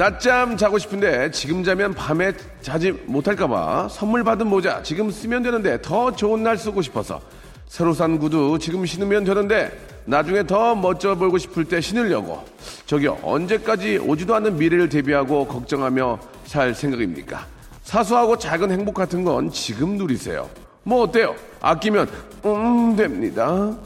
낮잠 자고 싶은데 지금 자면 밤에 자지 못할까봐 선물 받은 모자 지금 쓰면 되는데 더 좋은 날 쓰고 싶어서 새로 산 구두 지금 신으면 되는데 나중에 더 멋져 보이고 싶을 때 신으려고 저기요 언제까지 오지도 않는 미래를 대비하고 걱정하며 살 생각입니까? 사소하고 작은 행복 같은 건 지금 누리세요. 뭐 어때요? 아끼면 음 됩니다.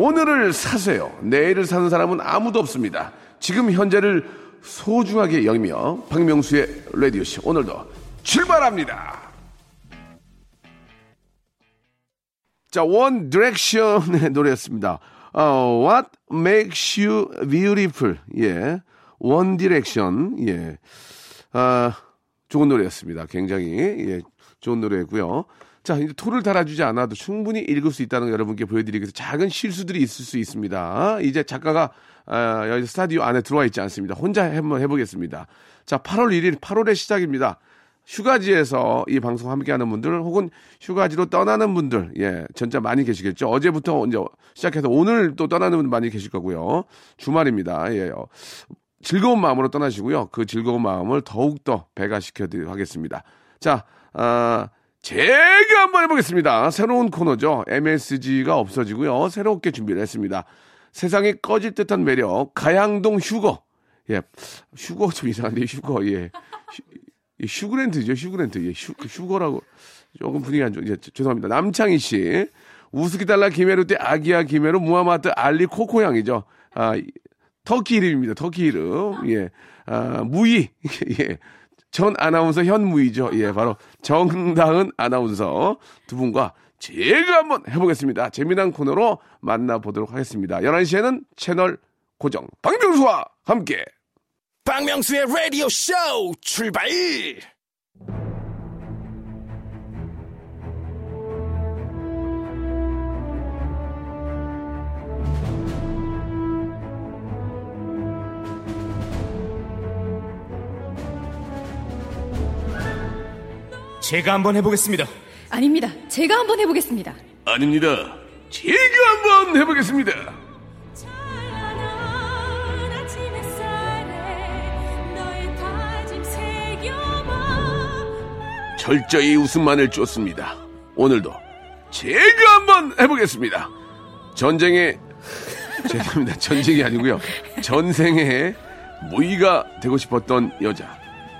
오늘을 사세요. 내일을 사는 사람은 아무도 없습니다. 지금 현재를 소중하게 여기며 박명수의 라디오쇼 오늘도 출발합니다. 자, 원 디렉션의 노래였습니다. 어, What makes you beautiful? 예. 원 디렉션. 예. 아, 좋은 노래였습니다. 굉장히 예, 좋은 노래고요. 자, 이제 토를 달아주지 않아도 충분히 읽을 수 있다는 거 여러분께 보여드리기 위해서 작은 실수들이 있을 수 있습니다. 이제 작가가 아, 여기 스타디오 안에 들어와 있지 않습니다. 혼자 한번 해보겠습니다. 자, 8월 1일, 8월의 시작입니다. 휴가지에서 이 방송 함께하는 분들 혹은 휴가지로 떠나는 분들 예 진짜 많이 계시겠죠 어제부터 이제 시작해서 오늘 또 떠나는 분들 많이 계실 거고요 주말입니다 예 어, 즐거운 마음으로 떠나시고요 그 즐거운 마음을 더욱 더 배가시켜 드리도록 하겠습니다 자 아, 제가 한번 해보겠습니다 새로운 코너죠 MSG가 없어지고요 새롭게 준비를 했습니다 세상이 꺼질 듯한 매력 가양동 휴거 예 휴거 좀 이상한데 휴거 예이 휴그랜트죠, 휴그랜트. 예, 휴, 그 휴거라고. 조금 분위기 안 좋, 예, 죄송합니다. 남창희 씨. 우스키 달라 김해루 때 아기야 김해루 무하마드 알리 코코양이죠. 아, 이- 터키 이름입니다. 터키 이름. 예. 아, 무희. 예. 전 아나운서 현무희죠. 예, 바로 정다은 아나운서 두 분과 제가 한번 해보겠습니다. 재미난 코너로 만나보도록 하겠습니다. 11시에는 채널 고정 박명수와 함께 박명수의 Radio Show 출발. 제가 한번 해보겠습니다. 아닙니다. 제가 한번 해보겠습니다. 아닙니다. 제가 한번 해보겠습니다. 철저히 웃음만을 쫓습니다. 오늘도 제가 한번 해보겠습니다. 전쟁의 죄송합니다. 전쟁이 아니고요. 전생에 무의가 되고 싶었던 여자.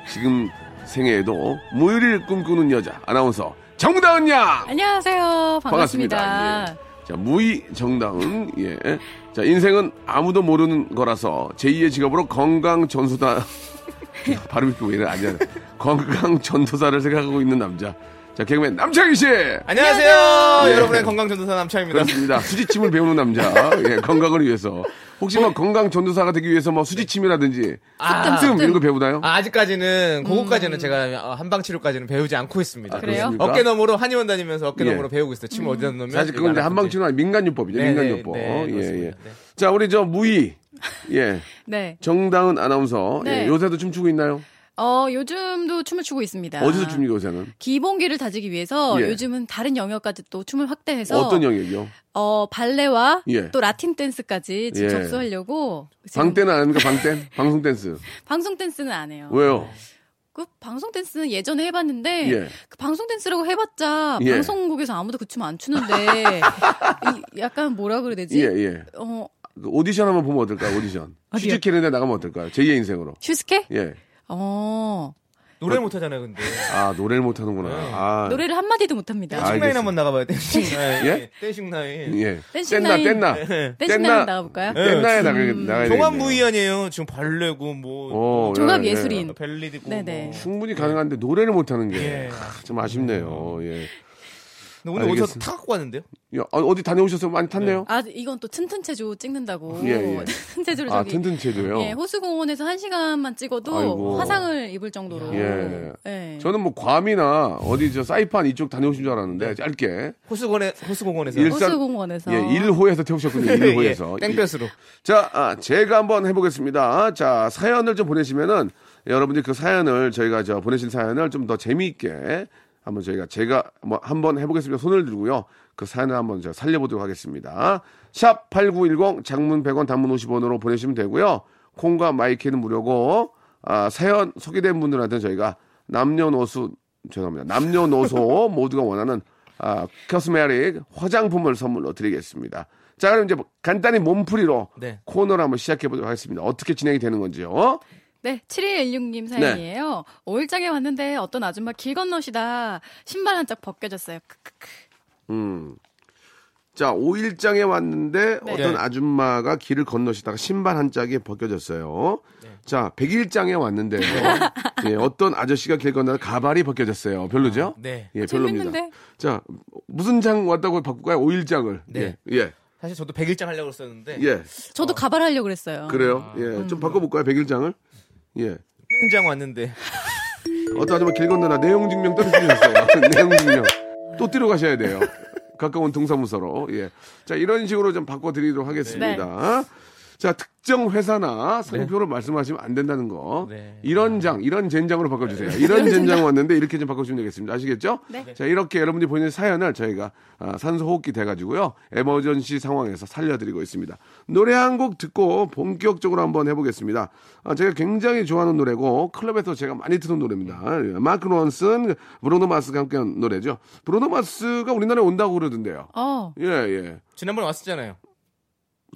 지금 생애에도 무의를 꿈꾸는 여자. 아나운서 정다은 양. 안녕하세요. 반갑습니다. 반갑습니다. 예. 자, 무의 정다은. 예. 자, 인생은 아무도 모르는 거라서 제2의 직업으로 건강 전수다. 발음이 왜 이래 아니야. 건강 전도사를 생각하고 있는 남자. 자, 개그맨 남창희 씨. 안녕하세요. 예. 여러분의 건강 전도사 남창입니다. 그렇습니다. 수지침을 배우는 남자. 예, 건강을 위해서. 혹시 뭐 건강 전도사가 되기 위해서 뭐 수지침이라든지 아. 뜸 이런 거 배우나요? 아, 아직까지는 그거까지는 제가 한방 치료까지는 배우지 않고 있습니다. 아, 그래요? 어깨 너머로 한의원 다니면서 어깨 예. 너머로 배우고 있어요. 침 어디다 넣으면 사실 그건 한방치는 아니 민간요법이죠. 네, 민간요법. 네, 네, 예. 예. 네. 자, 우리 저 무의. 예. 네. 정다은 아나운서. 네. 예, 요새도 춤추고 있나요? 어, 요즘도 춤을 추고 있습니다. 어디서 춥니까, 요새는? 기본기를 다지기 위해서 예. 요즘은 다른 영역까지 또 춤을 확대해서 어떤 영역이요? 어, 발레와 예. 또 라틴 댄스까지 지금 예. 접수하려고 지금 방 때는 안 합니까, 방댄? 방송 댄스. 방송 댄스는 안 해요. 왜요? 그 방송 댄스는 예전에 해봤는데 예. 그 방송 댄스라고 해봤자 예. 방송국에서 아무도 그 춤 안 추는데 이 약간 뭐라 그래야 되지? 예, 예. 어그 오디션 한번 보면 어떨까요, 오디션? 슈스케 같은 데 나가면 어떨까요? 제2의 인생으로. 슈스케? 예. 어 노래 못 하잖아요, 근데. 아, 노래를 못하는구나. 아. 노래를 한 마디도 못합니다. 아, 댄싱 나인. 한번 나가봐요, 댄싱 나인. 예? 댄싱 나인. 예. 댄싱 땐나, 나인. 땐나. 댄싱 땐나. 나인 나가볼까요? 예, 땐나에 음, 나가, 나가야 종합 되겠네요. 무의 아니에요. 지금 발레고 뭐 어, 종합 예, 예. 근데 오늘 어 디서 알겠습니다. 타 갖고 왔는데요? 야, 어, 어디 다녀오셨어요? 많이 탔네요? 아 이건 또 튼튼 체조 찍는다고. 예, 예. 튼튼 체조를 아, 저기 튼튼 체조요? 예, 호수공원에서 한 시간만 찍어도 아이고. 화상을 입을 정도로. 예. 예. 저는 뭐 괌이나 어디 저 사이판 이쪽 다녀오신 줄 알았는데 짧게 호수공원에 호수공원에서 일- 호수공원에서. 예, 1호에서 태우셨군요. 1호에서. 예, 땡볕으로. 자, 아, 제가 한번 해보겠습니다. 자, 사연을 좀 보내시면은 여러분들이 그 사연을 저희가 저 보내신 사연을 좀 더 재미있게 한번 저희가 제가 뭐 한번 해보겠습니다. 손을 들고요. 그 사연을 한번 저 살려보도록 하겠습니다. 샵 8910 장문 100원 단문 50원으로 보내시면 되고요. 콩과 마이크는 무료고 아, 사연 소개된 분들한테는 저희가 남녀노소 죄송합니다. 남녀노소 모두가 원하는 아, 코스메릭 화장품을 선물로 드리겠습니다. 자, 그럼 이제 뭐 간단히 몸풀이로 네. 코너를 한번 시작해 보도록 하겠습니다. 어떻게 진행이 되는 건지요? 네, 7116님 사연이에요. 오 5일장에 왔는데 어떤 아줌마 길 건너시다 신발 한짝 벗겨졌어요. 크크크. 음. 자, 5일장에 왔는데 네. 어떤 네. 아줌마가 길을 건너시다가 신발 한 짝이 벗겨졌어요. 네. 자, 100일장에 왔는데요. 예, 어떤 아저씨가 길 건너다 가발이 벗겨졌어요. 별로죠? 네. 예, 별로입니다. 재밌는데? 자, 무슨 장 왔다고 바꿀까요? 5일장을. 네. 예. 예. 사실 저도 100일장 하려고 했었는데 예. 저도 가발 하려고 그랬어요. 그래요? 예. 좀 바꿔볼까요? 100일장을? 예. 맹장 왔는데 어떤 아줌마 길 건너다 내용 증명 떨어뜨리셨어요. 내용 증명. 또 뛰러 가셔야 돼요. 가까운 동사무소로. 예. 자, 이런 식으로 좀 바꿔드리도록 하겠습니다. 자, 특정 회사나 상표로 말씀하시면 안 된다는 거. 네. 이런 장, 이런 젠장으로 바꿔주세요. 이런 젠장 왔는데 이렇게 좀 바꿔주시면 되겠습니다. 아시겠죠? 네. 자, 이렇게 여러분들이 보내는 사연을 저희가 아, 산소호흡기 돼가지고요. emergency 상황에서 살려드리고 있습니다. 노래 한 곡 듣고 본격적으로 한번 해보겠습니다. 아, 제가 굉장히 좋아하는 노래고 클럽에서 제가 많이 듣는 노래입니다. 예, 마크 론슨, 브루노 마스가 함께한 노래죠. 브루노 마스가 우리나라에 온다고 그러던데요. 어. 예, 예. 지난번에 왔었잖아요.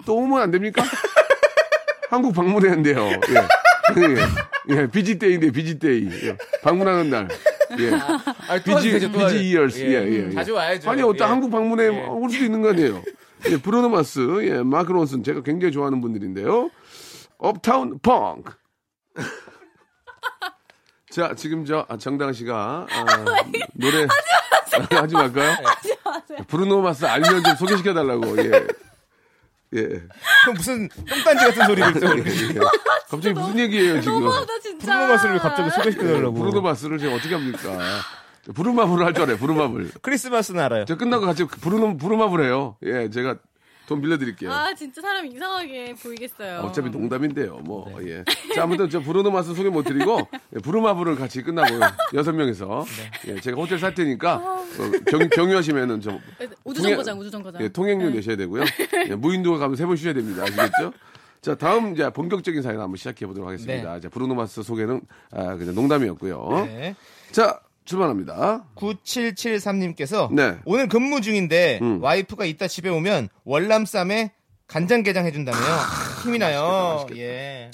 또 오면 안 됩니까? 한국 방문해야 돼요. 예. 예. 예. visit day인데, visit day. 예. 방문하는 날. 예. 아, visit, 되죠. Visit years. 예, 예, 예. 자주 와야죠. 아니, 어떤 예. 한국 방문에 예. 올 수도 있는 거 아니에요. 예, 브루노 마스, 예, 마크 론슨, 제가 굉장히 좋아하는 분들인데요. Uptown Funk. 자, 지금 저, 아, 정당 씨가, 아, 노래. 하지 말까요? 브루노 마스 알면 좀 소개시켜 달라고, 예. 예. 그럼 무슨 똥단지 같은 소리를 또 예. 갑자기 무슨 얘기예요, 지금? 너무하다 진짜. 브루노 마스를 갑자기 소개시켜달라고. 브루노 마스를 지금 어떻게 합니까? 부루마블을 할 줄 알아요, 부루마블. 크리스마스는 알아요. 저 끝나고 같이 부르는 부르마블 해요. 예, 제가 돈 빌려드릴게요. 아 진짜 사람 이상하게 보이겠어요. 어차피 농담인데요, 뭐, 예. 자, 아무튼 저 브루노 마스 소개 못 드리고, 예, 부르마블을 같이 끝나고, 여섯 명이서. 예, 제가 호텔 살 테니까, 어, 경, 경유하시면은 좀. 우주정거장 통행- 우주정거장. 예, 통행료 내셔야 되고요. 예, 무인도가 가면 세 번 쉬어야 됩니다. 아시겠죠? 자, 다음 이제 본격적인 사연 한번 시작해 보도록 하겠습니다. 자, 브루노 마스 소개는, 아, 그냥 농담이었고요. 네. 자, 출발합니다. 9773님께서 네. 오늘 근무 중인데 음. 와이프가 이따 집에 오면 월남쌈에 간장게장 해준다며요. 힘이 나요. 맛있겠다. 예.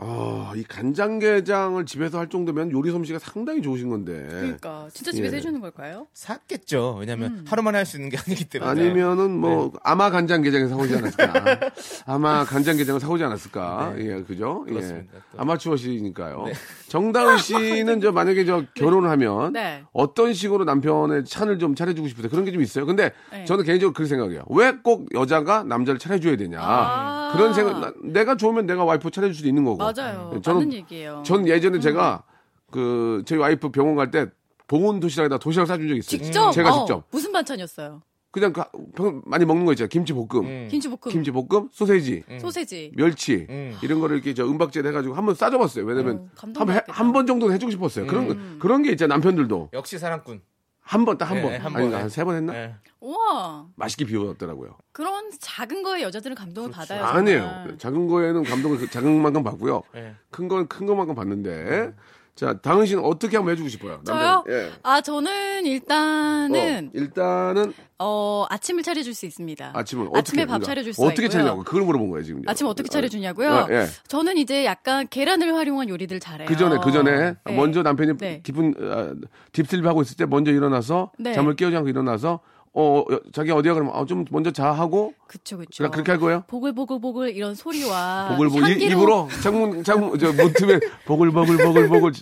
아, 이 간장게장을 집에서 할 정도면 요리 솜씨가 상당히 좋으신 건데. 그러니까 진짜 집에서 예. 해주는 걸까요? 샀겠죠. 왜냐면 하루만에 할 수 있는 게 아니기 때문에. 아니면은 뭐 네. 아마 간장게장을 사오지 않았을까? 아마 간장게장을 사오지 않았을까? 예, 그죠? 예. 네. 그렇습니다. 또. 네. 아마추어시니까요. 정다은 씨는 저 만약에 저 결혼을 하면 네. 어떤 식으로 남편의 찬을 좀 차려주고 싶으세요? 그런 게 좀 있어요. 근데 네. 저는 개인적으로 그렇게 생각해요. 왜 꼭 여자가 남자를 차려줘야 되냐? 아. 그런 생각. 나- 내가 좋으면 내가 와이프 차려줄 수도 있는 거고. 맞아요. 예, 저는 맞는 얘기예요. 전 예전에 제가 그 저희 와이프 병원 갈때 보온 도시락에다 도시락 사준 적 있어요. 직접 제가 어, 직접 무슨 반찬이었어요? 그냥 가- 평- 많이 먹는 거 있잖아요. 김치 볶음, 음. 김치볶음, 김치 볶음, 소세지, 소세지. 멸치 음. 이런 거를 이렇게 저 은박지에 해가지고 한번 싸줘봤어요. 왜냐면 어, 감동 한번 정도는 해주고 싶었어요. 그런 음. 그런 게 있잖아요. 남편들도 역시 사랑꾼. 한 번 딱한 네, 번, 한 아닌가 번에. 한세 번 했나? 예. 우와. 맛있게 비웠더라고요. 그런 작은 거에 여자들은 감동을 받아요. 그렇죠. 아니에요. 정말. 작은 거에는 감동을 그 작은 만큼 받고요. 예. 큰건 큰 것만큼 받는데. 자, 당은 씨는 어떻게 한번 해주고 싶어요? 저요? 예. 아 저는 어, 일단은 일단은 어, 아침을 차려줄 수 있습니다. 아침을 어떻게 아침에 밥 그러니까 차려줄 수 어떻게. 차리냐고 그걸 물어본 거예요 지금. 아침 어떻게 차려주냐고요? 아, 예. 저는 이제 약간 계란을 활용한 요리들 잘해요. 그 전에 그 전에 네. 먼저 남편이 네. 깊은 아, 딥슬립 하고 있을 때 먼저 일어나서 네. 잠을 깨우지 않고 일어나서 어 여- 자기 어디야 그러면 어, 좀 먼저 자 하고 그쵸 그쵸. 그냥 그렇게 할 거예요? 보글보글보글 이런 소리와 보글 보글 향기로 입으로 창문 창문 저 문틈에 보글 보글 보글 보글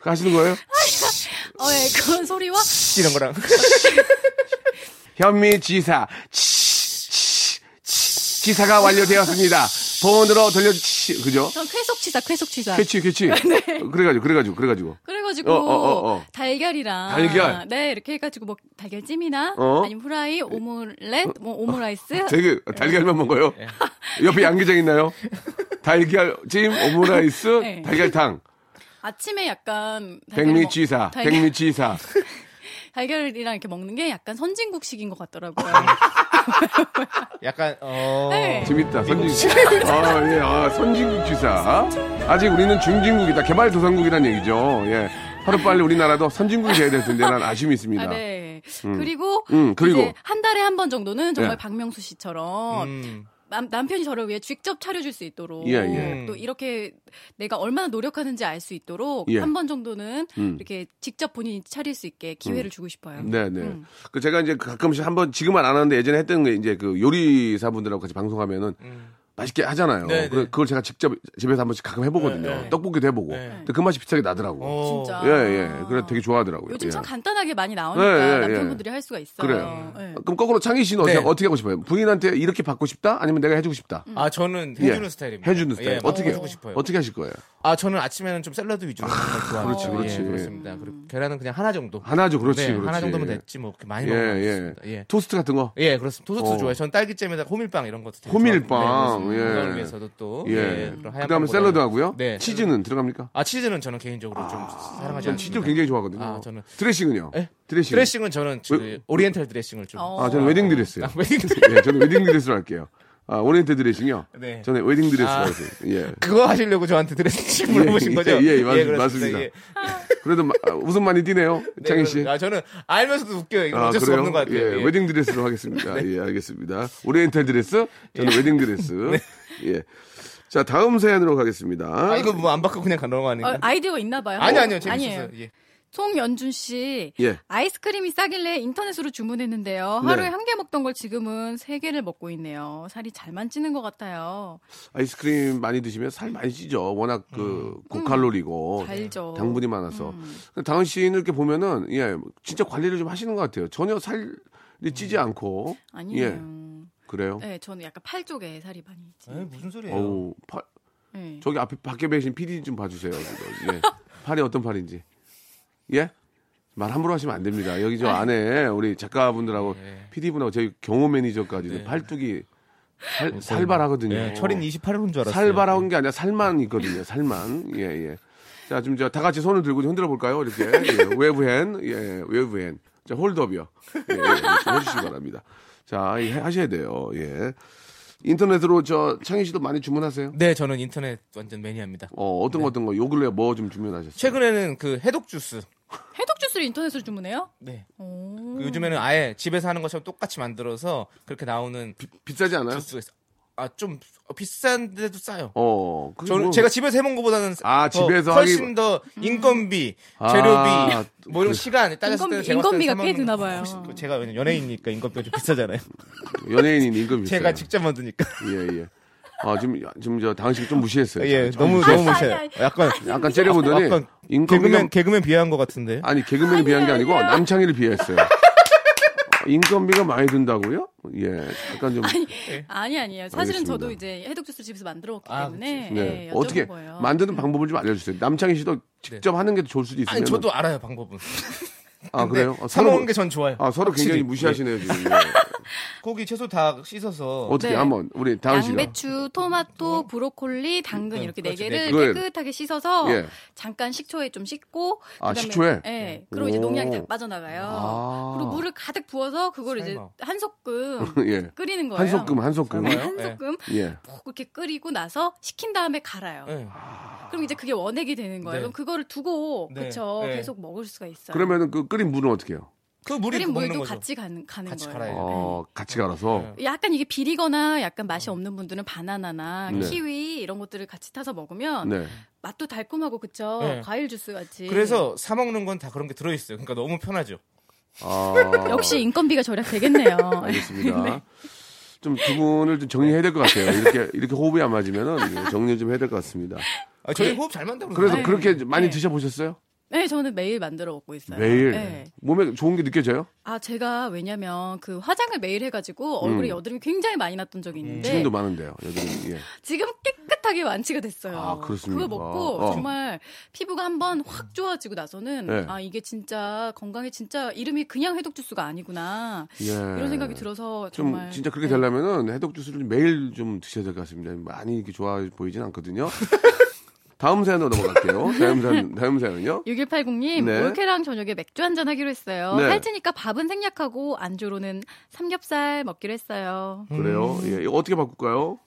하시는 거예요? 어, 예, 그런 소리와 이런 거랑. 현미 지사. 치, 치, 치, 지사가 완료되었습니다. 본으로 돌려, 치, 그죠? 전 쾌속 치사, 쾌속 치사. 캐치, 캐치. 그래가지고, 그래가지고, 그래가지고. 그래 가지고 어, 어, 어, 어. 달걀이랑 달걀? 네 이렇게 해가지고 뭐 달걀찜이나 어? 아니면 후라이, 오믈렛, 뭐 오므라이스 되게 달걀만 먹어요? 옆에 양계장 있나요? 달걀찜, 오므라이스, 네. 달걀탕. 아침에 약간 백미취사, 먹- 달걀- 백미취사. 달걀이랑 이렇게 먹는 게 약간 선진국식인 것 같더라고요. 약간 어. 네. 재밌다. 선진국. 아, 예, 아, 선진국 취사. 아직 우리는 중진국이다. 개발도상국이라는 얘기죠. 예. 하루빨리 우리나라도 선진국이 돼야 될 텐데 난 아쉬움이 있습니다. 아, 네. 그리고 음, 그리고. 이제 한 달에 한 번 정도는 정말 예. 박명수 씨처럼 음. 남, 남편이 저를 위해 직접 차려줄 수 있도록 예, 예. 또 이렇게 내가 얼마나 노력하는지 알 수 있도록 예. 한번 정도는 음. 이렇게 직접 본인이 차릴 수 있게 기회를 주고 싶어요. 네 네. 음. 그 제가 이제 가끔씩 한번 지금은 안 하는데 예전에 했던 게 이제 그 요리사분들하고 같이 방송하면은 맛있게 하잖아요. 음. 네, 그- 네. 그걸 제가 직접 집에서 한 번씩 가끔 해보거든요. 네, 네. 떡볶이도 해보고. 네. 근데 그 맛이 비슷하게 나더라고. 어. 진짜. 예, 예. 그래 되게 좋아하더라고요. 요즘 예. 참 간단하게 많이 나오니까 예, 예, 예. 남편분들이 할 수가 있어요. 그래요. 예. 그럼 거꾸로 창희 씨는 어떻게, 네. 어떻게 하고 싶어요? 부인한테 이렇게 받고 싶다? 아니면 내가 해주고 싶다? 음. 아 저는 해주는 예. 스타일입니다. 해주는 스타일. 예, 어떻게 해주고 싶어요. 어떻게 하실 거예요? 아 저는 아침에는 좀 샐러드 위주로 걸 좋아합니다. 그렇지, 그렇지. 예, 그렇습니다. 그리고 계란은 그냥 하나 정도. 하나죠, 그렇지, 네, 그렇지. 하나 정도면 됐지 뭐 그렇게 많이 예, 먹는 거 예. 예. 토스트 같은 거? 예, 그렇습니다. 토스트 어. 좋아해요. 전 딸기잼에다 호밀빵 이런 것도 되게 호밀빵, 네, 예. 건강을 위해서도 또 예. 예, 그런 하얀 그 다음에 빵보다는- 샐러드 하고요? 네. 치즈는 들어갑니까? 아 치즈는 저는 개인적으로 좀 사랑하지 전 않습니다. 치즈 굉장히 좋아하거든요. 아, 저는- 드레싱은요? 예? 드레싱. 드레싱은 저는 그 왜- 오리엔탈 드레싱을 좀. 어. 아, 저는 웨딩 드레스요. 아, 웨딩 드레싱. 예, 저는 웨딩 드레스로 할게요. 아, 오리엔트 드레싱이요? 네. 저는 웨딩 드레스로 아. 하세요. 예. 그거 하시려고 저한테 드레싱 물어보신 예, 거죠? 예, 예, 맞- 그렇습니다. 맞습니다. 예. 그래도 마- 아, 웃음 많이 띄네요. 네, 창희 씨. 아, 저는 알면서도 웃겨요. 이거 아, 어쩔 수 그래요? 없는 것 같아요. 예, 예. 웨딩 드레스로 하겠습니다. 예, 알겠습니다. 오리엔탈 드레스, 저는 웨딩 드레스. 예. 자, 다음 사연으로 가겠습니다. 아, 이거 뭐안 받고 그냥 가는 거 아닌가? 어, 아이디어가 있나 봐요. 아니, 아니요. 아니에요. 재밌었어요. 예. 송연준 씨 예. 아이스크림이 싸길래 인터넷으로 주문했는데요. 네. 하루에 한개 먹던 걸 지금은 세 개를 먹고 있네요. 살이 잘만 찌는 것 같아요. 아이스크림 많이 드시면 살 많이 찌죠. 워낙 그 음. 고칼로리고 달죠. 당분이 많아서. 음. 다은 씨는 이렇게 보면은 예, 진짜 관리를 좀 하시는 것 같아요. 전혀 살이 찌지 음. 않고. 아니에요. 예. 그래요? 네, 저는 약간 팔 쪽에 살이 많이 찌. 에이, 무슨 소리예요? 어우, 팔, 네. 저기 앞에 밖에 계신 PD 좀 봐주세요. 예. 팔이 어떤 팔인지. 예? 말 함부로 하시면 안 됩니다. 여기 저 안에 우리 작가분들하고 네. PD분하고 저희 경호 매니저까지도 팔뚝이 살, 살발하거든요. 예, 철인 28호인 줄 알았어요. 살발한 게 아니라 살만 있거든요. 살만. 예, 예. 자, 좀 저 다 같이 손을 들고 좀 흔들어 볼까요? 이렇게. 예, 웨브핸. 예, 웨브핸. 자, 홀드업이요. 예, 예, 해주시기 바랍니다. 자, 이 하셔야 돼요. 예. 인터넷으로 저 창희 씨도 많이 주문하세요? 네, 저는 인터넷 완전 매니아입니다. 어, 어떤 거 어떤 거? 요 근래 뭐 좀 주문하셨어요? 최근에는 그 해독 주스. 해독 주스를 인터넷으로 주문해요? 네. 오. 그 요즘에는 아예 집에서 하는 것처럼 똑같이 만들어서 그렇게 나오는 비 싸지 않아요? 주스가 있어. 아, 좀 비싼데도 싸요. 어, 그게 저는 뭐- 제가 집에서 해본 것보다는 아, 더 집에서 훨씬 하기- 더 인건비, 아, 재료비, 뭐 이런 그- 시간 따졌을 인건비- 때는 인건비가 사꽤 드나 거 봐요. 그 제가 왜냐면 연예인이니까 인건비가 좀 비싸잖아요. 연예인인 비싸요. 제가 직접 만드니까. 예, 예. 아, 지금, 지금 저 당신 좀 무시했어요. 예, 좀 너무 무시했어요. 너무 무시해요. 아니, 약간 약간 째려보더니 약간 인건비가 개그맨 개그맨 비하한 것 같은데. 아니 개그맨이 비한 게 아니고 남창희를 비했어요. 인건비가 많이 든다고요? 예, 약간 좀 아니 아니에요. 사실은 알겠습니다. 저도 이제 해독 주스를 집에서 만들어 먹기 아, 때문에 네. 예, 어떻게 거예요. 만드는 방법을 좀 알려주세요. 남창희 씨도 직접 하는 게 좋을 수도 있으면. 아니 저도 알아요 방법은. 아 그래요? 아, 사 먹는 게 전 좋아요. 아 서로 확실히. 굉장히 무시하시네요 지금. 예. 고기 채소 다 씻어서 어떻게 네. 한번 우리 다은 씨가 양배추, 토마토, 브로콜리, 당근 음, 이렇게 네 그렇지, 개를 네 개. 깨끗하게 씻어서 예. 잠깐 식초에 좀 씻고 아, 그다음에 식초에? 예. 그리고 이제 오. 농약이 다 빠져나가요. 아. 그리고 물을 가득 부어서 그걸 이제 삶아. 한 소끔 예. 끓이는 거예요. 한 소끔 한 소끔. 삶아요? 한 소끔 예. 푹 이렇게 끓이고 나서 식힌 다음에 갈아요. 네. 그럼 이제 그게 원액이 되는 거예요. 네. 그럼 그거를 두고 네. 그쵸 네. 계속 먹을 수가 있어요. 그러면은 그 끓인 물은 어떻게 해요? 그 물이 끓인 물도 거죠. 같이 가는, 가는 같이 거예요. 어, 같이 갈아서. 네. 약간 이게 비리거나 약간 맛이 없는 분들은 바나나나 네. 키위 이런 것들을 같이 타서 먹으면 네. 맛도 달콤하고 그쵸 네. 과일 주스 같이 그래서 사 먹는 건 다 그런 게 들어 있어요. 그러니까 너무 편하죠. 아. 역시 인건비가 절약되겠네요. 알겠습니다. 네. 좀두 분을 좀 정리해야 될 것 같아요. 이렇게 이렇게 호흡이 안 맞으면은 이거 정리 좀 해야 될 것 같습니다. 아, 저희 호흡 잘 맞다고 그래서 네. 그렇게 많이 네. 드셔보셨어요? 네, 저는 매일 만들어 먹고 있어요. 매일 네. 몸에 좋은 게 느껴져요? 아, 제가 왜냐면 그 화장을 매일 해가지고 얼굴에 여드름이 굉장히 많이 났던 적이 있는데 음. 지금도 많은데요. 여드름. 예. 지금 깨끗하게 완치가 됐어요. 아, 그렇습니까? 그거 먹고 어. 정말 피부가 한번 확 좋아지고 나서는 네. 아 이게 진짜 건강에 진짜 이름이 그냥 해독 주스가 아니구나 예. 이런 생각이 들어서 좀 정말 진짜 그렇게 네. 되려면은 해독 주스를 매일 좀 드셔야 될 것 같습니다. 많이 이렇게 좋아 보이진 않거든요. 다음 사연으로 넘어갈게요. 다음 사연, 다음 사연은요? 6180님, 네. 올케랑 저녁에 맥주 한잔 하기로 했어요. 네. 살찌니까 밥은 생략하고 안주로는 삼겹살 먹기로 했어요. 그래요. 예, 이거 어떻게 바꿀까요?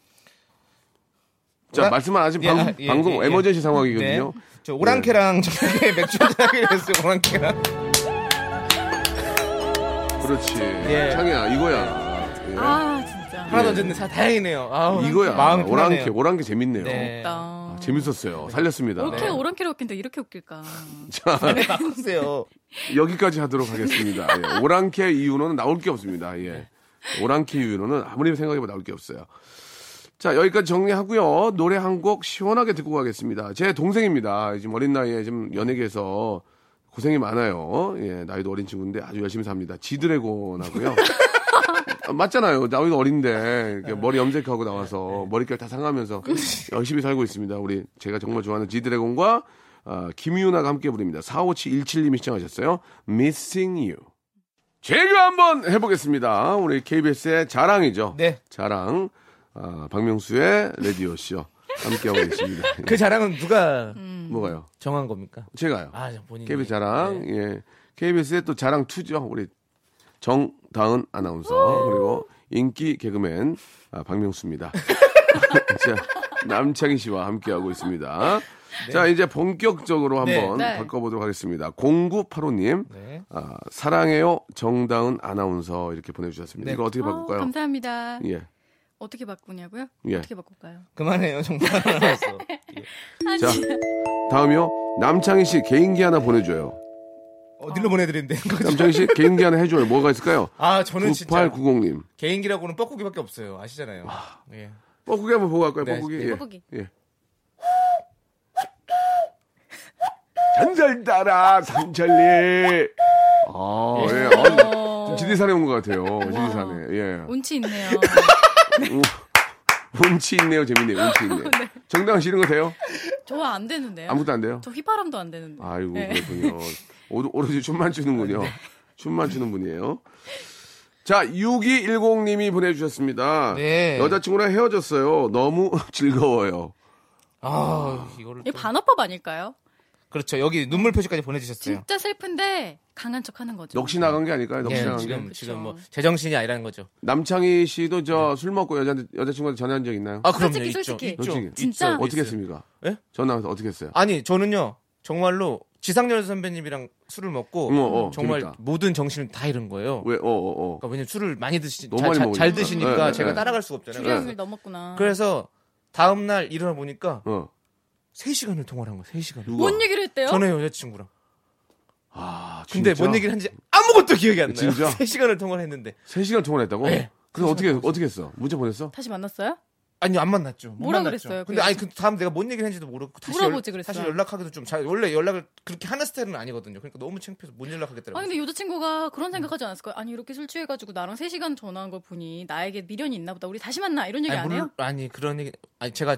자, 말씀은 아직 예, 방, 아, 예, 방송 예, 예. 에머전시 상황이거든요. 네. 저 오랑캐랑 저녁에 맥주 한잔 하기로 했어요. 오랑캐랑. 그렇지. 예. 창이야, 이거야. 예. 아, 진짜. 하나 더. 다 다행이네요. 아우, 이거야. 마음이 오랑캐. 오랑캐 재밌네요. 네. 아, 재밌었어요. 살렸습니다. 올케 오랑캐로 웃긴데 이렇게 웃길까? 자, 바꾸세요. 여기까지 하도록 하겠습니다. 예. 오랑캐 이유는 나올 게 없습니다. 예. 오랑캐 이유는 아무리 생각해도 나올 게 없어요. 자, 여기까지 정리하고요. 노래 한 곡 시원하게 듣고 가겠습니다. 제 동생입니다. 지금 어린 나이에 지금 연예계에서 고생이 많아요. 예, 나이도 어린 친구인데 아주 열심히 삽니다. 지드래곤하고요. 아, 맞잖아요. 나이도 어린데 이렇게 머리 염색하고 나와서 머릿결 다 상하면서 열심히 살고 있습니다. 우리 제가 정말 좋아하는 지드래곤과 아, 김유나가 함께 부릅니다. 45717님이 시청하셨어요. Missing You. 제가 한번 해보겠습니다. 우리 KBS의 자랑이죠. 네. 자랑. 아, 박명수의 라디오쇼. 함께하고 계십니다. 그 자랑은 누가 뭐가요? 정한 겁니까? 제가요. 아, 본인이. KBS 자랑, 네. 예. KBS의 또 자랑 투죠. 우리 정다은 아나운서, 그리고 인기 개그맨, 아, 박명수입니다. 자, 남창희 씨와 함께하고 있습니다. 자, 이제 본격적으로 한번 네. 바꿔보도록 하겠습니다. 0985님, 네. 아, 사랑해요 정다은 아나운서 이렇게 보내주셨습니다. 네. 이거 어떻게 어, 바꿀까요? 감사합니다. 예. 어떻게 바꾸냐고요? 예. 어떻게 바꿀까요? 그만해요. 정말 알았어. 아니, 자, 다음이요. 남창희 씨 개인기 하나 보내줘요. 어디로 거죠? 남창희 씨 개인기 하나 해줘요. 뭐가 있을까요? 아, 저는 진짜 9890님. 개인기라고는 뻐꾸기밖에 없어요. 아시잖아요. 예. 뻐꾸기 한번 보고 갈까요? 네, 뻐꾸기. 네. 예. 뻐꾸기. 예. 잔설 따라 삼천리. 아, 예. 아, 좀 지리산에 온 것 같아요. 지리산에. 예. 운치 있네요. 운치 있네요. 재밌네요. 운치 있네요. 정당한 씨 이런 거 돼요? 저안 되는데요. 아무것도 안 돼요? 저 휘바람도 안 되는데. 아이고, 네. 그렇군요. 오- 오로지 춤만 추는군요. 춤만 추는 분이에요. 자, 6210님이 보내주셨습니다. 네. 여자친구랑 헤어졌어요. 너무 즐거워요. 아, 이거를. 이게 또- 반어법 아닐까요? 그렇죠. 여기 눈물 표시까지 보내주셨어요. 진짜 슬픈데 강한 척 하는 거죠. 넋이 나간 게 아닐까요? 넋이 예, 나간 지금, 게. 지금 뭐, 제정신이 아니라는 거죠. 남창희 씨도 저 술 먹고 여자한테, 여자친구한테 전화한 적 있나요? 아, 그럼요. 솔직히, 있죠. 솔직히. 있죠. 솔직히. 진짜? 어떻게. 했습니까? 예? 전화해서 어떻게 했어요? 아니, 저는요, 정말로 지상렬 선배님이랑 술을 먹고, 어, 어, 정말 재밌다. 모든 정신을 다 잃은 거예요. 왜, 어, 어, 어. 그러니까 왜냐면 술을 많이 드시, 너무 잘, 많이 잘, 먹으니까. 잘 드시니까 네, 네, 제가 네. 따라갈 수가 없잖아요. 주량을 네. 넘었구나. 그래서 다음 날 일어나 보니까 어. 3시간을 통화를 한 거예요. 3시간. 누가? 뭔 얘기를 했대요? 전에 여자친구랑. 아, 근데 진짜? 뭔 얘기를 했는지 아무것도 기억이 안 나요. 진짜? 3시간을 통화를 했는데. 3시간 통화를 했다고? 네. 그래서 어떻게, 어떻게 했어? 문자 보냈어? 다시 만났어요? 아니요, 안 만났죠. 못 뭐라 만났죠. 그랬어요, 근데 그 아니, 그 다음 내가 뭔 얘기를 했는지도 모르고 다시 물어보지 연- 그랬어요. 사실 연락하기도 좀 잘, 원래 연락을 그렇게 하는 스타일은 아니거든요. 그러니까 너무 창피해서 못 연락하겠더라고요. 아니 근데 여자친구가 그런 생각하지 않았을까요? 아니 이렇게 술 취해가지고 나랑 3 시간 전화한 걸 보니 나에게 미련이 있나 보다. 우리 다시 만나 이런 얘기 아니, 안 해요? 아니, 그런 얘기, 아니, 제가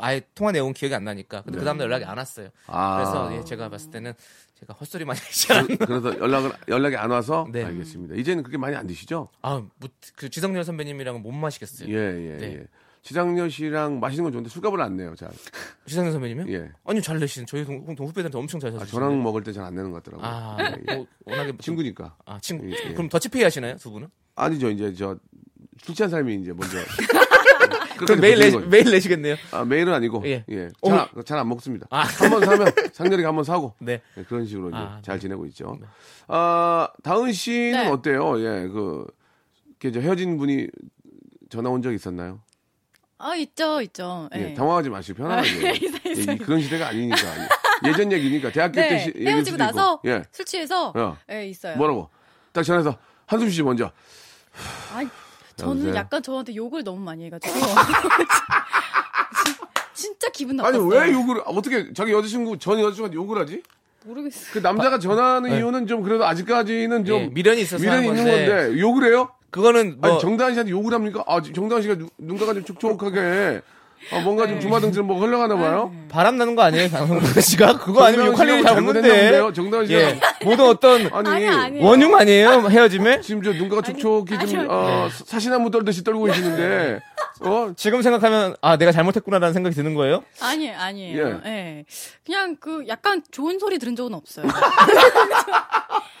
아예 통화 내용은 기억이 안 나니까. 근데 그 다음날 연락이 안 왔어요. 네. 아. 그래서 예, 제가 봤을 때는 제가 헛소리 많이 하지 않았나. 그- 그래서 연락을, 연락이 안 와서? 네. 알겠습니다. 이제는 그렇게 많이 안 드시죠? 아, 뭐, 그 지성렬 선배님이랑은 못 마시겠어요. 예, 예, 네. 예. 지상렬 씨랑 마시는 건 좋은데 술값을 안 내요. 잘. 지성렬 선배님이요? 예. 아니, 잘 내시는 저희 동, 동 후배들한테 엄청 잘 아, 사주시는 저랑 먹을 때 잘 안 내는 것 같더라고요. 아, 예, 예. 뭐, 워낙에 친구니까. 아, 친구. 예, 예. 그럼 더치페이 하시나요, 두 분은? 아니죠, 이제 저, 술 취한 사람이 이제 먼저. 그럼 매일 내, 매일 내시겠네요. 아, 매일은 아니고. 예. 예. 잘안 먹습니다. 아. 한번 사면 상렬이가 한번 사고. 네. 네, 그런 식으로 이제 아, 잘 지내고 있죠. 아, 다은 씨는 네. 어때요? 예, 그, 저 헤어진 분이 전화 온 적 있었나요? 아 있죠 있죠. 예, 예. 당황하지 마시고 편안하게. 있어요, 예, 있어요. 이- 그런 시대가 아니니까. 예전 얘기니까. 대학교 때 네, 시, 얘기일 헤어지고 나서 있고. 예. 술 취해서 어. 예, 있어요. 뭐라고? 딱 전화해서 한숨 쉬지 먼저. 아니, 저는 여보세요? 약간 저한테 욕을 너무 많이 해가지고 진짜 기분 아니 나빴어요. 왜 욕을 어떻게 자기 여자친구 전 여자친구한테 욕을 하지? 모르겠어요. 그 남자가 전화하는 네. 이유는 좀 그래도 아직까지는 좀 예, 미련이 있어서 미련이 있는 건데. 건데 욕을 해요? 그거는 뭐 아니 정다은 씨한테 욕을 합니까? 아 정다은 씨가 눈- 눈가가 좀 촉촉하게 아, 뭔가 네. 좀 주마등처럼 뭐 흘러가나 봐요. 바람 나는 거 아니에요, 방송국 씨가? 그거 아니면 욕할 일이 잘 없는데. 잘못했는데요. 정다은 씨가 예. 모든 어떤 아니, 아니, 아니에요. 원흉 아니에요, 헤어짐에? 지금 저 눈가가 촉촉히 좀. 어, 사시나무 떨듯이 떨고 계시는데 어 지금 생각하면, 아, 내가 잘못했구나라는 생각이 드는 거예요? 아니 아니에요. 예. 예. 그냥 그 약간 좋은 소리 들은 적은 없어요.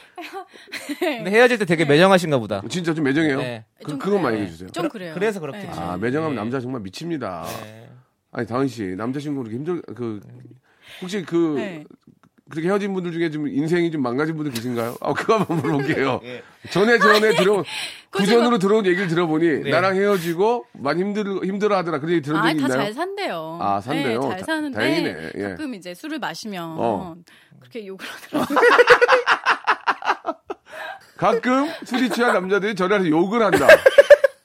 근데 헤어질 때 되게 매정하신가 보다. 진짜 좀 매정해요. 네. 그, 좀 그것만 그래요. 얘기해 주세요. 좀 그래요. 그래서 그렇겠지. 예. 아 매정하면 네. 남자 정말 미칩니다. 네. 아니 다은 씨 남자친구 그렇게 힘들 그 혹시 그 네. 그렇게 헤어진 분들 중에 좀 인생이 좀 망가진 분들 계신가요? 아 그거 한번 물어볼게요. 예. 전에 전에 들어온 구전으로 들어온 얘기를 들어보니 네. 나랑 헤어지고 많이 힘들 힘들어 하더라. 그런 얘기 들은 적이 아니 다 있나요? 잘 산대요. 아, 산대요? 네, 다- 잘 사는데 다 행이네. 예. 가끔 이제 술을 마시면 어. 그렇게 욕을 하더라고요. 가끔 술이 취한 남자들이 저한테 욕을 한다.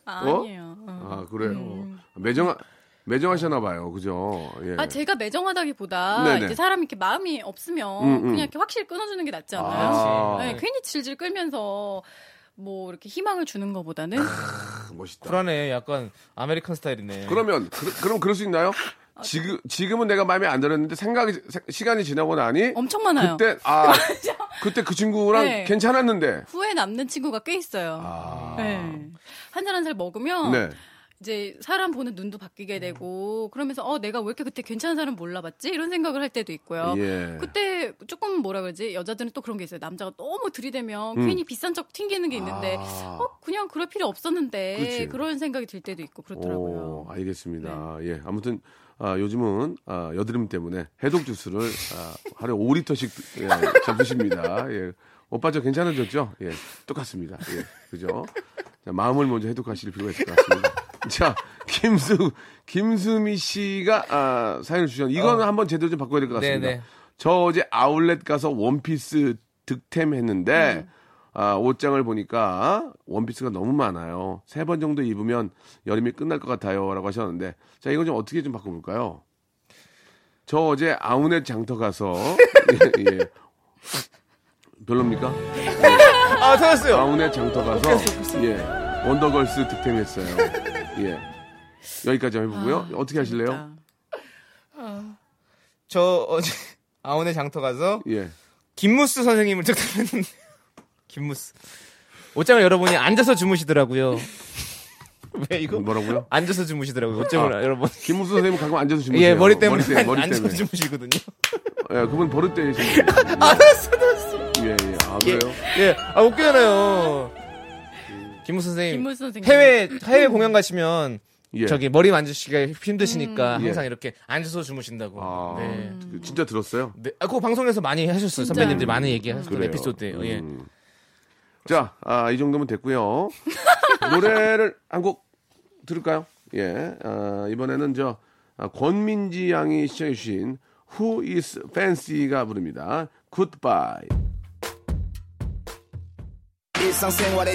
아, 어? 아니에요. 어. 아 그래요. 매정 매정하셨나 봐요. 그죠? 예. 아 제가 매정하다기보다 네네. 이제 사람이 이렇게 마음이 없으면 음, 음. 그냥 이렇게 확실히 끊어주는 게 낫지 않아요? 아. 네, 괜히 질질 끌면서 뭐 이렇게 희망을 주는 것보다는 아, 멋있다. 쿨하네. 약간 American 스타일이네. 그러면 그, 럼 그럴 수 있나요? 지금 지금은 내가 마음에 안 들었는데 생각이 세- 시간이 지나고 나니 엄청 많아요. 그때 아 그때 그 친구랑 네. 괜찮았는데 후회 남는 친구가 꽤 있어요. 아. 네. 한살 한 살 먹으면 네. 이제 사람 보는 눈도 바뀌게 되고 그러면서 어 내가 왜 이렇게 그때 괜찮은 사람 몰라봤지 이런 생각을 할 때도 있고요. 예. 그때 조금 뭐라 그러지 여자들은 또 그런 게 있어요. 남자가 너무 들이대면 괜히 비싼 척 튕기는 게 있는데 음. 아. 어 그냥 그럴 필요 없었는데 그치. 그런 생각이 들 때도 있고 그렇더라고요. 오, 알겠습니다. 예. 아무튼 아, 요즘은 아, 여드름 때문에 해독 주스를 아, 하루에 5리터씩 예, 잡수십니다. 예. 오빠 저 괜찮아졌죠? 예. 똑같습니다. 예. 그죠? 자, 마음을 먼저 해독하실 필요가 있을 것 같습니다. 자, 김수 김수미 씨가 아, 사연을 주셨는데 이거는 한번 제대로 좀 바꿔야 될 것 같습니다. 네네. 저 어제 아울렛 가서 원피스 득템했는데 아, 옷장을 보니까 원피스가 너무 많아요. 세 번 정도 입으면 여름이 끝날 것 같아요 라고 하셨는데 자 이거 좀 어떻게 좀 바꿔볼까요? 저 어제 아웃렛 장터 가서 예, 예. 별로입니까? 아, 터졌어요. 아웃렛 장터 가서 예 원더걸스 득템했어요. 예 여기까지 해보고요. 아, 어떻게 하실래요? 진짜. 저 어제 아오네 장터 가서 예 김무스 선생님을 득템했는데 김무스 옷장을 열어보니 앉아서 주무시더라고요. 왜 이거? 뭐라고요? 앉아서 주무시더라고요. 옷장을 아. 여러분. 김무수 선생님 가끔 앉아서 주무세요. 예, 머리 때문에, 머리, 때, 머리 앉아서 때문에. 주무시거든요. 예, 그분 버릇되신 분. 알았어, 알았어. 예, 예. 아, 예, 그래요? 예, 아 웃기잖아요. 김무스 선생님. 김무스 선생님. 해외 해외 공연 가시면 예. 저기 머리 만지시기가 힘드시니까 음. 항상 예. 이렇게 앉아서 주무신다고. 아, 네. 그 진짜 들었어요? 네. 아, 그거 방송에서 많이 하셨어요. 진짜. 선배님들이 많이 얘기하셨던. 에피소드예요. 예. 음. 자, 아, 이 정도면 됐고요. 노래를 한 곡 들을까요? 예. 아, 이번에는 저 아, 권민지 양이 시청해 주신 Who is Fancy가 부릅니다. Goodbye.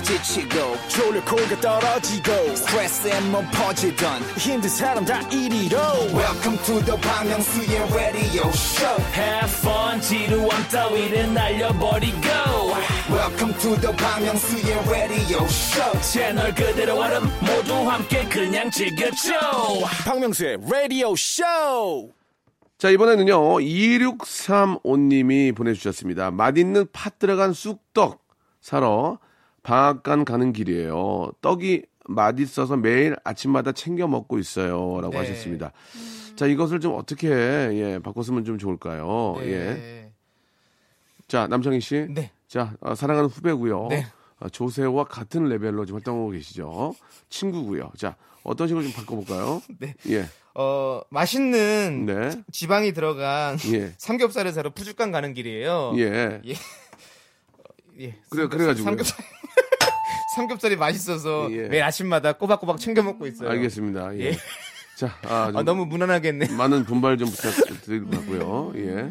지치고, 떨어지고, 퍼지던, 이리로. welcome to the Bang Myung-soo's radio show. Have fun 지루함 따위를 날려버리고. Welcome to the Bang Myung-soo's radio show. 채널 그대로 얼음 모두 함께 그냥 즐겨줘. 박명수의 radio show. 자, 이번에는요, 2635님이 보내주셨습니다. 맛있는 팥 들어간 쑥떡 사러 방앗간 가는 길이에요. 떡이 맛있어서 매일 아침마다 챙겨 먹고 있어요. 라고 네. 하셨습니다. 자, 이것을 좀 어떻게, 예, 바꿨으면 좀 좋을까요? 예. 네. 자, 남창희 씨. 네. 자, 어, 사랑하는 후배고요. 네. 어, 조세호와 같은 레벨로 지금 활동하고 계시죠. 친구고요. 자, 어떤 식으로 좀 바꿔볼까요? 네. 예. 어, 맛있는 네. 지방이 들어간 예. 삼겹살을 사러 푸주간 가는 길이에요. 예. 예. 예. 그래, 그래가지고요. 삼겹살, 삼겹살이 맛있어서 예. 매일 아침마다 꼬박꼬박 챙겨 먹고 있어요. 알겠습니다. 예. 예. 자, 아, 좀 아, 너무 무난하게 했네. 많은 분발 좀 부탁드릴 것 같고요. 예.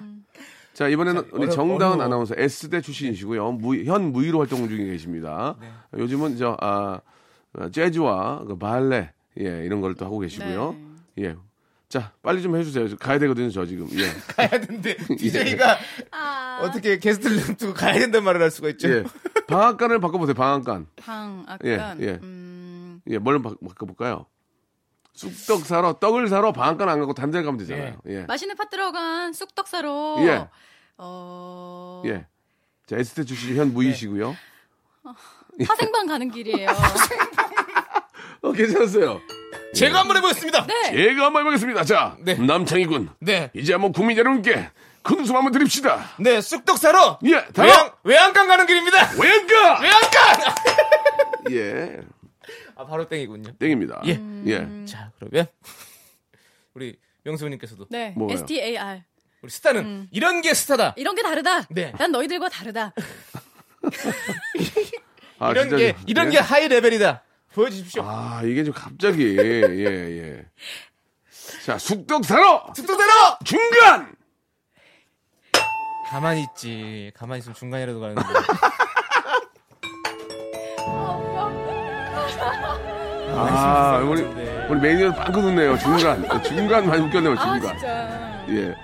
자, 이번에는 우리 어려- 정다은 어려워. 아나운서 S대 출신이시고요. 무, 현 무의로 활동 중에 계십니다. 네. 요즘은 저, 아, 어, 재즈와 그 발레, 예, 이런 걸 또 하고 계시고요. 네. 예. 자, 빨리 좀 해주세요. 저 가야 되거든요, 저 지금. 예. 가야 되는데 DJ가 아, 어떻게 게스트를 두고 가야 된다는 말을 할 수가 있죠. 예. 방앗간을 바꿔보세요, 방앗간. 방 예, 예. 음, 예, 뭘 바, 바꿔볼까요? 쑥떡 사러, 떡을 사러 방앗간 안 가고 데 가면 되잖아요. 예. 맛있는 팥 들어간 쑥떡 사러 예. 어, 예. 자, 에스테 출신 현 무이시고요. 화생방 가는 길이에요. 어, 괜찮았어요. 제가 한번 해보겠습니다. 네. 제가 한번 해보겠습니다. 자, 네. 남창희 군. 네. 이제 한번 국민 여러분께 큰 웃음 한번 드립시다. 네, 쑥떡 사러 예, 외양, 다음 외양간 가는 길입니다. 외양가! 외양간! 예, 아, 바로 땡이군요. 땡입니다. 예. 예. 자, 그러면 우리 명수님께서도 네. 뭐가요? STAR. 우리 스타는 이런 게 스타다. 이런 게 다르다. 네. 난 너희들과 다르다. 아, 이런 진짜 게 좀- 이런 예? 게 하이 레벨이다. 보여주십시오. 아, 이게 좀 갑자기, 예, 예. 자, 쑥떡 사러! 쑥떡 사러 중간! 가만히 있지. 가만히 있으면 중간이라도 가는데. 아, 우리, 네. 우리 매니저 빵긋 웃네요. 중간. 중간 많이 웃겼네요, 아 중간. 진짜. 예.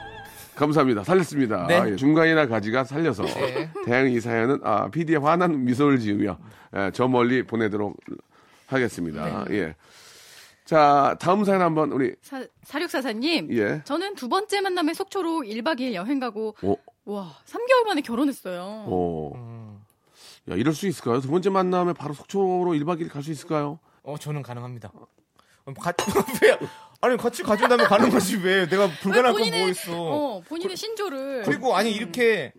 감사합니다. 살렸습니다. 네. 아, 예. 중간이나 가지가 살려서. 네. 다행히 이 사연은, 아, PD의 환한 미소를 지으며, 예, 저 멀리 보내도록 하겠습니다. 네. 예. 자, 다음 사연 한번 우리, 사, 사육사사님. 예. 저는 두 번째 만남에 속초로 1박 2일 여행 가고 오, 와 3개월 만에 결혼했어요. 오. 음. 야, 이럴 수 있을까요? 두 번째 만남에 바로 속초로 1박 2일 갈 수 있을까요? 어, 저는 가능합니다. 어, 가, 왜? 아니, 같이 가준다면 가는 거지, 왜? 내가 불가능할 건뭐 있어. 어, 본인의 신조를 그리고 아니, 이렇게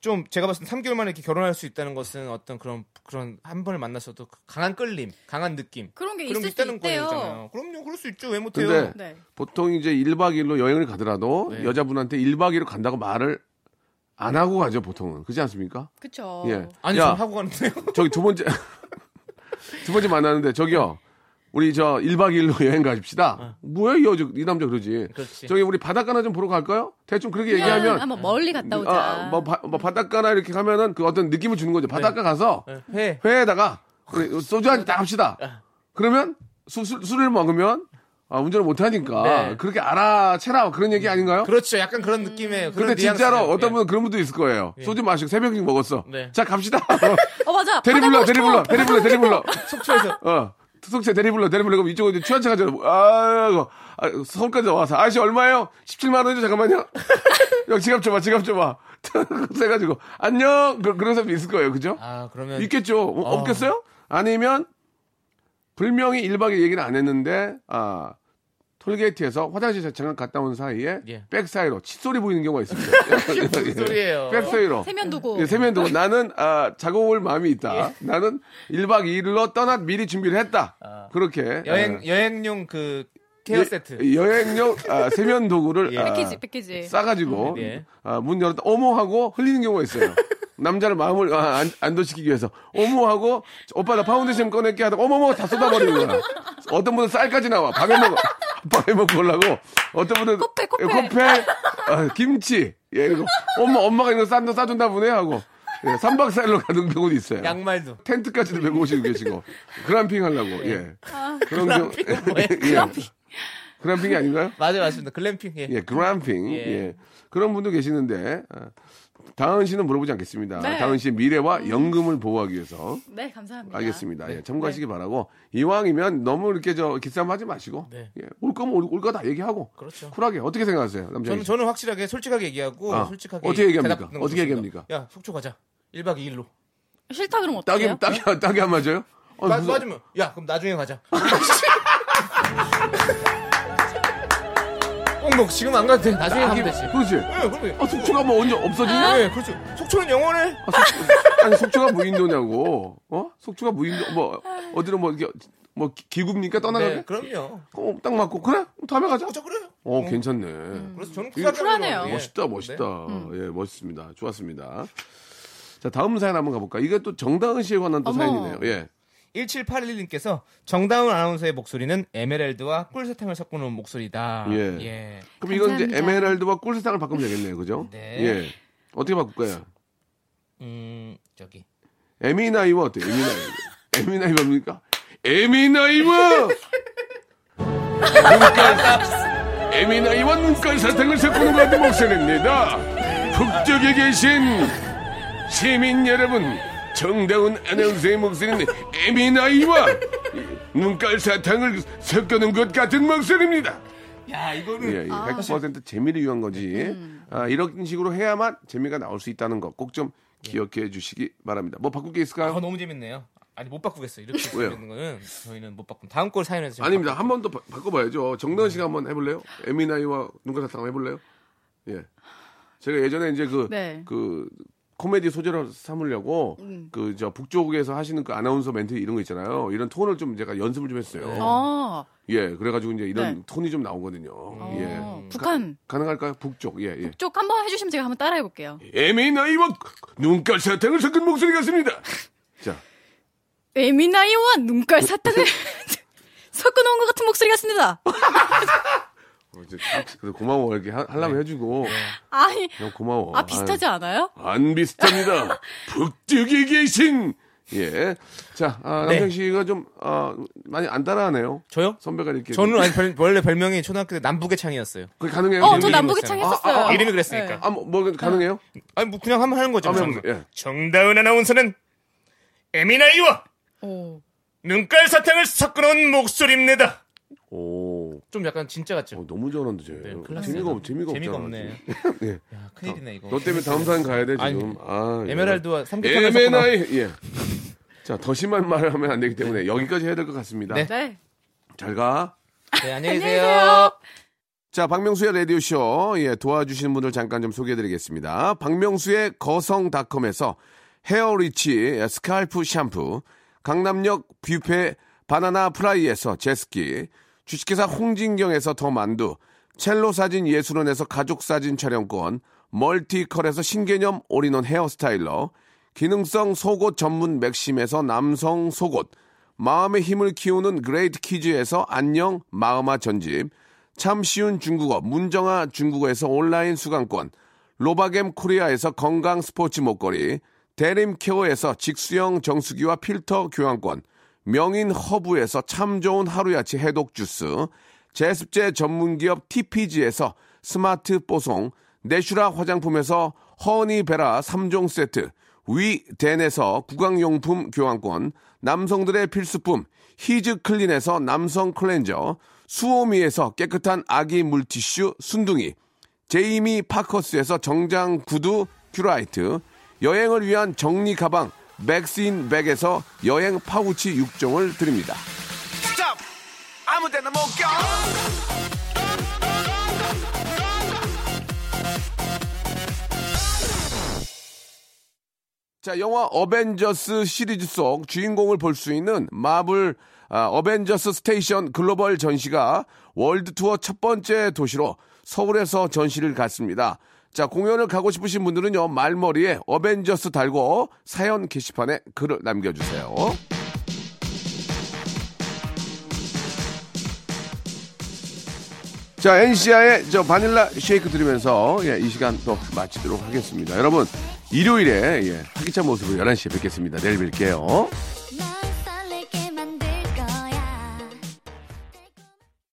좀 제가 봤을 때 3개월 만에 이렇게 결혼할 수 있다는 것은 어떤 그런, 그런 한 번을 만났어도 그 강한 끌림, 강한 느낌. 그런 게 그런 게 있을 수 있다는 있대요. 거잖아요. 그럼요, 그럴 수 있죠. 왜 못해요? 근데 네. 보통 이제 1박 2일로 여행을 가더라도 네. 여자분한테 1박 2일로 간다고 말을 안 하고 가죠, 보통은. 그렇지 않습니까? 그쵸. 예. 아니, 야, 전 하고 가는데요. 저기 두 번째, 두 번째 만나는데, 저기요. 우리 저 1박 2일로 여행 가십시다. 뭐야, 이 여자, 이 남자 그러지. 어. 그렇지. 저기 우리 바닷가나 좀 보러 갈까요? 대충 그렇게 그냥 얘기하면. 한번 멀리 갔다 오자. 아, 뭐, 바, 뭐 바닷가나 이렇게 가면은 그 어떤 느낌을 주는 거죠. 바닷가 가서 회. 회에다가 우리 소주 한 잔 딱 합시다. 그러면 수, 술, 술을 먹으면 아, 운전을 못 하니까 네. 그렇게 알아채라 그런 얘기 아닌가요? 그렇죠. 약간 그런 느낌의. 그런 근데 진짜로 뉘앙스예요. 어떤 예. 분은 그런 분도 있을 거예요. 소주 마시고 새벽씩 먹었어. 네. 자 갑시다. 어 맞아. 대리 불러, 대리 싶어. 불러, 대리 불러, 대리 불러. 속초에서. 어. 속세 대리 불러, 대리 불러. 그럼 이쪽으로 이제 취한 차 가 잖아. 아이고. 아, 서울까지 와서. 아저씨 얼마예요? 17만원이죠? 잠깐만요. 야, 지갑 줘봐, 지갑 줘봐. 그래가지고, 안녕! 그, 그런 사람도 있을 거예요. 그죠? 아, 그러면. 있겠죠. 어, 어. 없겠어요? 아니면 분명히 1박 2일 얘기는 안 했는데 아 톨게이트에서 화장실 잠깐 갔다 온 사이에 예. 백 사이로 칫솔이 보이는 경우가 있습니다. 무슨 소리예요? 백 사이로. 세면도구. 예, 세면도구 나는 아, 자고 올 마음이 있다. 나는 1박 2일로 떠나 미리 준비를 했다. 그렇게 여행, 예. 여행용 그 care 세트. 여행용 아, 세면 도구를 예. 아, 패키지 패키지. 싸가지고 음, 예. 아, 문 열었다 어머 하고 흘리는 경우가 있어요. 남자를 마음을 아, 안, 안도시키기 위해서 어머 하고 오빠 나 파운데이션 꺼낼게 하다가 어머머 다 쏟아버리는 거야. 어떤 분은 쌀까지 나와. 밥 해 먹어 밥 해 먹고 올라고 어떤 분은 코펠, 코펠. 예, 코펠, 아, 김치 예 그리고 엄마 엄마가 이거 싼거 싸준다 보네 하고 예, 3박 4일로 가는 경우도 있어요. 양말도. 텐트까지도 메고 오시고 계시고 그램핑 하려고 예 그런 경우 그램핑은 뭐예요? 그램핑 그램핑이 아닌가요? 맞아요, 맞습니다. 글램핑. 예. 예, 그램핑. 예. 예. 그런 분도 계시는데, 아, 다은 씨는 물어보지 않겠습니다. 네. 다은 씨의 미래와 연금을 보호하기 위해서. 네 감사합니다. 알겠습니다. 네. 예, 참고하시기 바라고. 이왕이면 너무 이렇게 저 기싸움 하지 마시고. 네. 예, 올 거면 올거다 얘기하고. 그렇죠. 쿨하게. 어떻게 생각하세요? 남자 저는, 저는 확실하게 솔직하게 얘기하고, 아, 솔직하게. 어떻게 얘기합니까? 어떻게. 얘기합니까? 야, 속초 가자. 1박 2일로. 싫다 그러면 딱이, 어떡해요? 딱이, 딱이 안 맞아요? 어, 나, 무슨- 맞으면, 야, 그럼 나중에 가자. 꼭 뭐, 지금 안 가도 돼. 나중에 가면 되지. 그렇지. 예, 그럼요. 아, 속초가 뭐 언제 없어지냐? 예, 그렇죠. 속초는 영원해. 아, 속초, 아니, 속초가 무인도냐고. 어? 속초가 무인도, 뭐, 어디로 뭐, 이렇게, 뭐, 기- 기구입니까? 떠나가게? 네, 그럼요. 어, 딱 맞고. 그래? 다음에 가자. 어, 그래. 어, 괜찮네. 그래서 저는 이거 쿨하게 쿨하네요. 하는 거예요. 멋있다, 멋있다. 음. 예, 멋있습니다. 좋았습니다. 자, 다음 사연 한번 가볼까? 이게 또 정다은 씨에 관한 또 어머. 사연이네요. 예. 1781님께서 정다운 아나운서의 목소리는 에메랄드와 꿀사탕을 섞어놓은 목소리다. 예. 예. 그럼 이건 이제 감사합니다. 에메랄드와 꿀세상을 바꾸면 되겠네요. 그죠? 네. 예. 어떻게 바꿀까요? 음, 저기. 에미나이와 어때요? 에미나이. 에미나이 뭡니까? 에미나이와! 눈깔, 에미나이와 눈깔 사탕을 섞는 것 같은 목소리입니다. 북쪽에 계신 시민 여러분, 정다운 아나운서의 목소리는 에미나이와 눈깔 사탕을 섞어놓은 것 같은 목소리입니다. 야 이거는 예, 예. 100% 재미를 위한 거지. 아, 이런 식으로 해야만 재미가 나올 수 있다는 거 꼭 좀 기억해 주시기 바랍니다. 뭐 바꿀 게 있을까요? 아, 너무 재밌네요. 아니 못 바꾸겠어요. 이렇게? 재밌는 거는 저희는 못 바꾼. 다음 걸 사연에서 제가 아닙니다. 한 번 더 바꿔봐야죠. 정다은 씨가 한번 해볼래요? 에미나이와 눈깔 사탕 한번 해볼래요? 예. 제가 예전에 이제 그, 네. 그, 코미디 소재로 삼으려고 그저 북쪽에서 하시는 그 아나운서 멘트 이런 거 있잖아요. 이런 톤을 좀 제가 연습을 좀 했어요. 어, 예, 그래가지고 이제 이런 네. 톤이 좀 나오거든요. 예. 북한 가, 능할까요 북쪽, 예, 예. 쪽 한번 해주시면 제가 한번 따라해 볼게요. 에미나이와 눈깔 사탕을 섞은 목소리 같습니다. 자, 에미나이와 눈깔 사탕을 섞어놓은 것 같은 목소리 같습니다. 어, 이제 고마워. 이렇게 하, 하려면 해주고. 아니, 그냥 고마워. 아 비슷하지 않아요? 아유, 안 비슷합니다. 북쪽에 계신. 예. 자, 아, 네. 남성 씨가 좀, 아, 많이 안 따라하네요. 저요? 선배가 이렇게. 저는 아니, 별, 원래 별명이 초등학교 때 남북의 창이었어요. 그게 가능해요? 어, 저 남북의. 창 했었어요. 아, 아, 이름이 그랬으니까. 네. 아, 뭐, 뭐 가능해요? 아니 뭐 그냥 한번 하는 거죠. 정, 해보세요. 예. 정다은 아나운서는 에미나이와 오. 눈깔 사탕을 섞어놓은 목소리입니다. 오. 좀 약간 진짜 같죠? 어, 너무 잘한다, 쟤. 네, 재미가, 재미가, 재미가 없잖아. 없네. 예. 야, 큰일이네 이거. 너 때문에 다음 사연 가야 돼, 지금. 아니, 아, 예. 에메랄드와 에메나이, 예. 자, 더 심한 말을 하면 안 되기 때문에 여기까지 해야 될 것 같습니다. 네. 네. 잘 가. 네, 안녕히 계세요. 계세요. 자, 박명수의 라디오쇼, 예, 도와주시는 분들 잠깐 좀 소개해 드리겠습니다. 박명수의 거성닷컴에서 헤어리치 스칼프 샴푸, 강남역 뷔페 바나나 프라이에서 제스키, 주식회사 홍진경에서 더 만두, 첼로 사진 예술원에서 가족 사진 촬영권, 멀티컬에서 신개념 all-in-one hair styler, 기능성 속옷 전문 맥심에서 남성 속옷, 마음의 힘을 키우는 그레이트 키즈에서 안녕 마음아 전집, 참 쉬운 중국어 문정아 중국어에서 온라인 수강권, 로바겜 코리아에서 건강 스포츠 목걸이, 대림 케어에서 직수형 정수기와 필터 교환권, 명인 허브에서 참 좋은 하루야치 해독 주스, 제습제 전문기업 TPG에서 스마트 뽀송, 내슈라 화장품에서 허니베라 3종 세트, 위덴에서 구강용품 교환권, 남성들의 필수품 히즈 클린에서 남성 클렌저, 수오미에서 깨끗한 아기 물티슈 순둥이, 제이미 파커스에서 정장 구두 큐라이트, 여행을 위한 정리 가방 맥스인 백에서 여행 파우치 6종을 드립니다. Stop 아무 데나 못 가. 자, 영화 어벤져스 시리즈 속 주인공을 볼 수 있는 마블 아, 어벤져스 스테이션 글로벌 전시가 월드 투어 첫 번째 도시로 서울에서 전시를 갖습니다. 자, 공연을 가고 싶으신 분들은요, 말머리에 어벤져스 달고 사연 게시판에 글을 남겨주세요. 자, NCA의 저 Vanilla Shake 들으면서 예, 이 시간 또 마치도록 하겠습니다. 여러분, 일요일에 예, 활기찬 모습으로 11시에 뵙겠습니다. 내일 뵐게요.